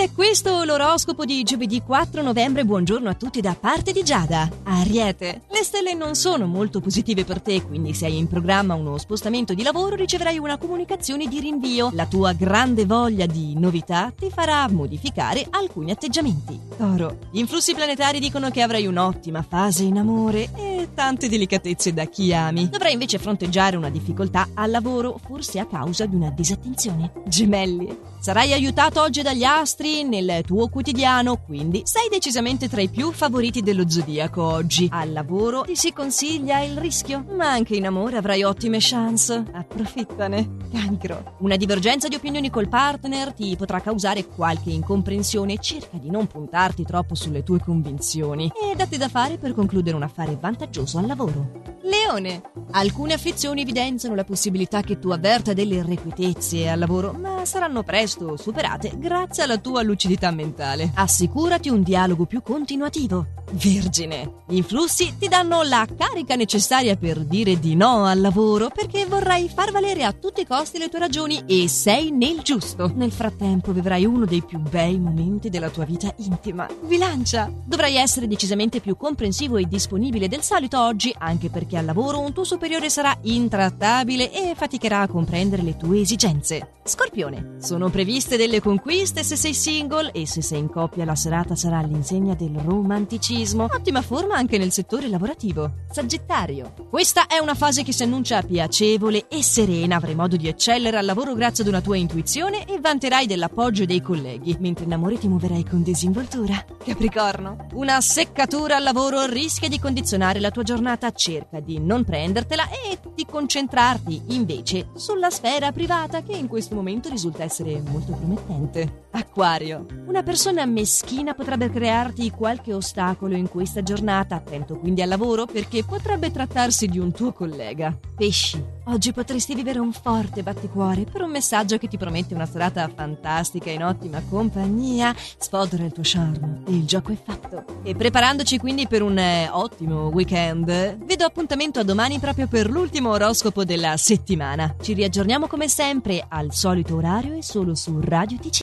è questo l'oroscopo di giovedì 4 novembre. Buongiorno a tutti da parte di Giada. Ariete, le stelle non sono molto positive per te, quindi se hai in programma uno spostamento di lavoro riceverai una comunicazione di rinvio. La tua grande voglia di novità ti farà modificare alcuni atteggiamenti. Toro, gli influssi planetari dicono che avrai un'ottima fase in amore e tante delicatezze da chi ami. Dovrai invece fronteggiare una difficoltà al lavoro, forse a causa di una disattenzione. Gemelli, sarai aiutato oggi dagli astri nel tuo quotidiano, quindi sei decisamente tra i più favoriti dello zodiaco oggi. Al lavoro ti si consiglia il rischio, ma anche in amore avrai ottime chance. Approfittane. Cancro. Una divergenza di opinioni col partner ti potrà causare qualche incomprensione. Cerca di non puntarti troppo sulle tue convinzioni e datti da fare per concludere un affare vantaggioso al lavoro. Leone. Alcune afflizioni evidenziano la possibilità che tu avverta delle irrequietezze al lavoro, ma saranno presto superate grazie alla tua lucidità mentale. Assicurati un dialogo più continuativo. Vergine. Gli influssi ti danno la carica necessaria per dire di no al lavoro perché vorrai far valere a tutti i costi le tue ragioni e sei nel giusto. Nel frattempo vivrai uno dei più bei momenti della tua vita intima. Bilancia. Dovrai essere decisamente più comprensivo e disponibile del solito oggi anche perché al lavoro un tuo superiore sarà intrattabile e faticherà a comprendere le tue esigenze. Scorpione. Sono previste delle conquiste se sei single e se sei in coppia la serata sarà all'insegna del romanticismo. Ottima forma anche nel settore lavorativo. Sagittario. Questa è una fase che si annuncia piacevole e serena. Avrai modo di eccellere al lavoro grazie ad una tua intuizione e vanterai dell'appoggio dei colleghi, mentre in amore ti muoverai con disinvoltura. Capricorno. Una seccatura al lavoro rischia di condizionare la tua giornata. Cerca di non prendertela e di concentrarti invece sulla sfera privata che in questo momento risulta essere molto promettente. Acquario. Una persona meschina potrebbe crearti qualche ostacolo in questa giornata. Attento quindi al lavoro perché potrebbe trattarsi di un tuo collega. Pesci. Oggi potresti vivere un forte batticuore per un messaggio che ti promette una serata fantastica in ottima compagnia. Sfodera il tuo charme e il gioco è fatto. E preparandoci quindi per un eh, ottimo weekend, vedo appuntamento a domani proprio per l'ultimo oroscopo della settimana. Ci riaggiorniamo come sempre al solito orario e solo su Radio TC.